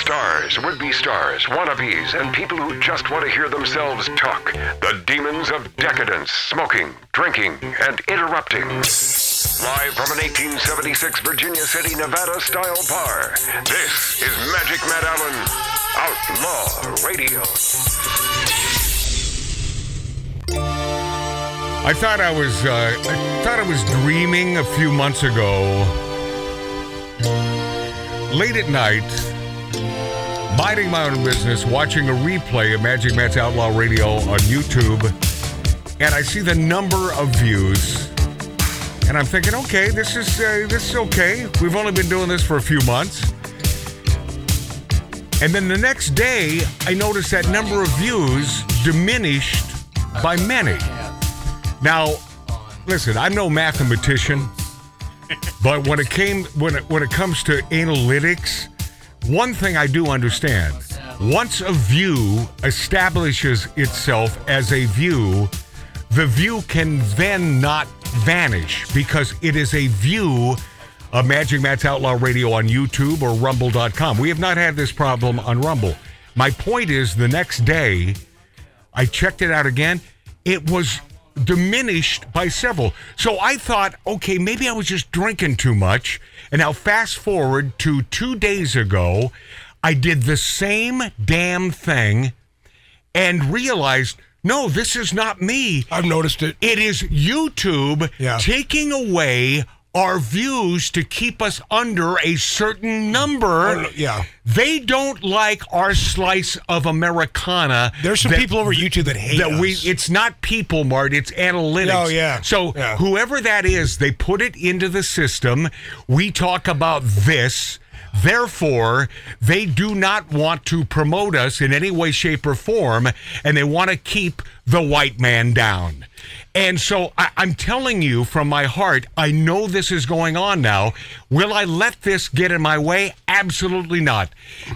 Stars, would be stars, wannabes, and people who just want to hear themselves talk. The demons of decadence, smoking, drinking, and interrupting. Live from an 1876 Virginia City, Nevada style bar, this is Magic Matt Allen, Outlaw Radio. I thought I was uh, I thought I was dreaming a few months ago. Late at night, minding my own business, watching a replay of Magic Matt's Outlaw Radio on YouTube, and I see the number of views, and I'm thinking, okay, this is uh, this is okay. We've only been doing this for a few months. And then the next day, I noticed that number of views diminished by many. Now, listen, I'm no mathematician, but when it came when it when it comes to analytics, one thing I do understand: once a view establishes itself as a view, the view can then not vanish because it is a view of Magic Matt's Outlaw Radio on YouTube or Rumble.com. We have not had this problem on Rumble. My point is, the next day, I checked it out again. It was diminished by several. So I thought, okay, maybe I was just drinking too much. And now, fast forward to two days ago, I did the same damn thing and realized, no, this is not me. I've noticed it. It is YouTube Yeah. taking away our views to keep us under a certain number. Yeah. They don't like our slice of Americana. There's some that- people over YouTube that hate that we us. it's not people mart it's analytics Oh, yeah. so Yeah. whoever that is they put it into the system we talk about this therefore they do not want to promote us in any way shape or form and they want to keep the white man down and so I, I'm telling you from my heart, I know this is going on now. Will I let this get in my way? Absolutely not.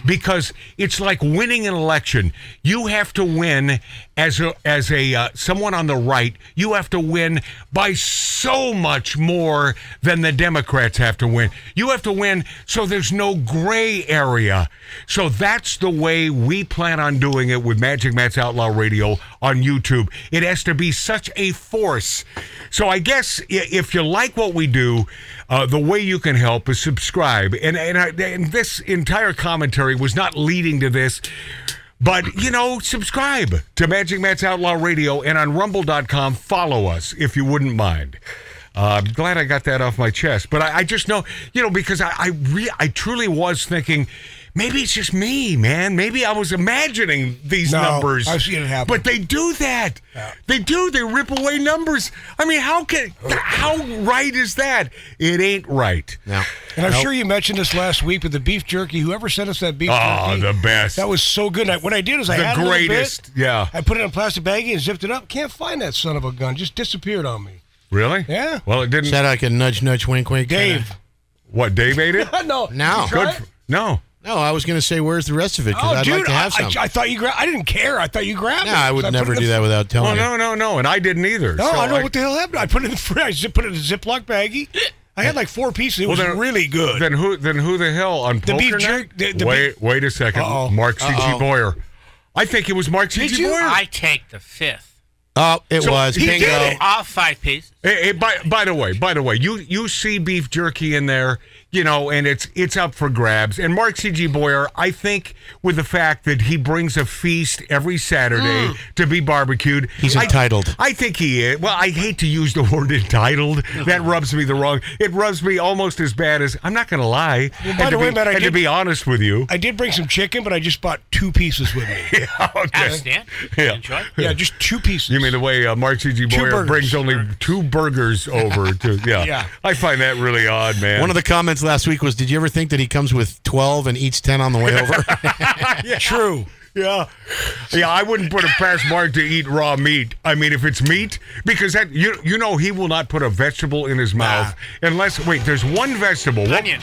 Because it's like winning an election. You have to win as a as a uh, someone on the right. You have to win by so much more than the Democrats have to win. You have to win so there's no gray area. So that's the way we plan on doing it with Magic Matt's Outlaw Radio on YouTube. It has to be such a force. So I guess if you like what we do, uh, the way you can help is subscribe. And and, I, and this entire commentary was not leading to this. But, you know, subscribe to Magic Matt's Outlaw Radio and on rumble.com, follow us if you wouldn't mind. Uh, I'm glad I got that off my chest. But I, I just know, you know, because I I, re- I truly was thinking, maybe it's just me, man. Maybe I was imagining these No, numbers. I've seen it happen. But they do that. They do. They rip away numbers. I mean, how can, how right is that? It ain't right. Now, and I'm sure you mentioned this last week with the beef jerky. Whoever sent us that beef Oh, jerky, the best. that was so good. I, what I did is I The had a little bit. Yeah. I put it in a plastic baggie and zipped it up. Can't find that son of a gun. Just disappeared on me. Really? Yeah. Well, it didn't. is that like a nudge, nudge, wink, wink? kinda- Dave. What, Dave ate it? no. No. Did you try Good. it? f- no. No, I was going to say, where's the rest of it? Because Oh, I'd dude, like to have I, some. I, I thought you grabbed. I didn't care. I thought you grabbed no, it. I would So never it do that without telling you. no, no, no. And I didn't either. No, So I don't know what the hell happened. I put it in the fridge. I zip- put it in a Ziploc baggie. I had like four pieces. It Well, was then- really good. Then who? Then who the hell on The poker beef night? jerk- the- the wait, wait a 2nd Uh-oh. Mark C.G. Boyer. I think it was Mark C.G. Boyer. I take the fifth. Oh, it So was. he Bingo. did it. All five pieces. Hey, hey, by, by the way, by the way, you you see beef jerky in there, you know, and it's it's up for grabs. And Mark C.G. Boyer, I think, with the fact that he brings a feast every Saturday to be barbecued, He's I- entitled. I think he is. Well, I hate to use the word entitled. That rubs me the wrong. It rubs me almost as bad as I'm not going to lie. Well, by the way, be, Matt, I and to be honest with you, I did bring some chicken, but I just bought two pieces with me. yeah, okay. Understand? Yeah. Enjoy. yeah, just two pieces. You mean the way uh, Mark C.G. Boyer brings only two burgers over to yeah. Yeah. I find that really odd, man. One of the comments last week was, "Did you ever think that he comes with 12 and eats 10 on the way over?" yeah. True. Yeah, yeah. I wouldn't put it past Mark to eat raw meat. I mean, if it's meat, because that you you know he will not put a vegetable in his mouth unless wait. There's one vegetable. What- Onion.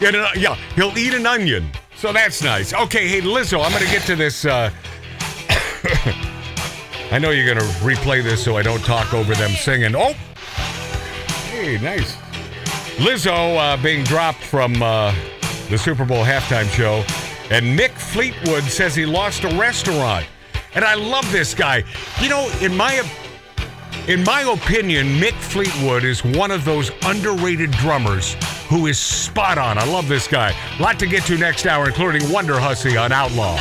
Yeah, no, yeah. He'll eat an onion, so that's nice. Okay, hey Lizzo, I'm gonna get to this. Uh, I know you're gonna replay this so I don't talk over them singing. Oh, hey, nice. Lizzo uh, being dropped from uh, the Super Bowl halftime show And Mick Fleetwood says he lost a restaurant. And I love this guy. You know, in my in my opinion, Mick Fleetwood is one of those underrated drummers who is spot on. I love this guy. lot to get to next hour, including Wonder Hussy on Outlaw.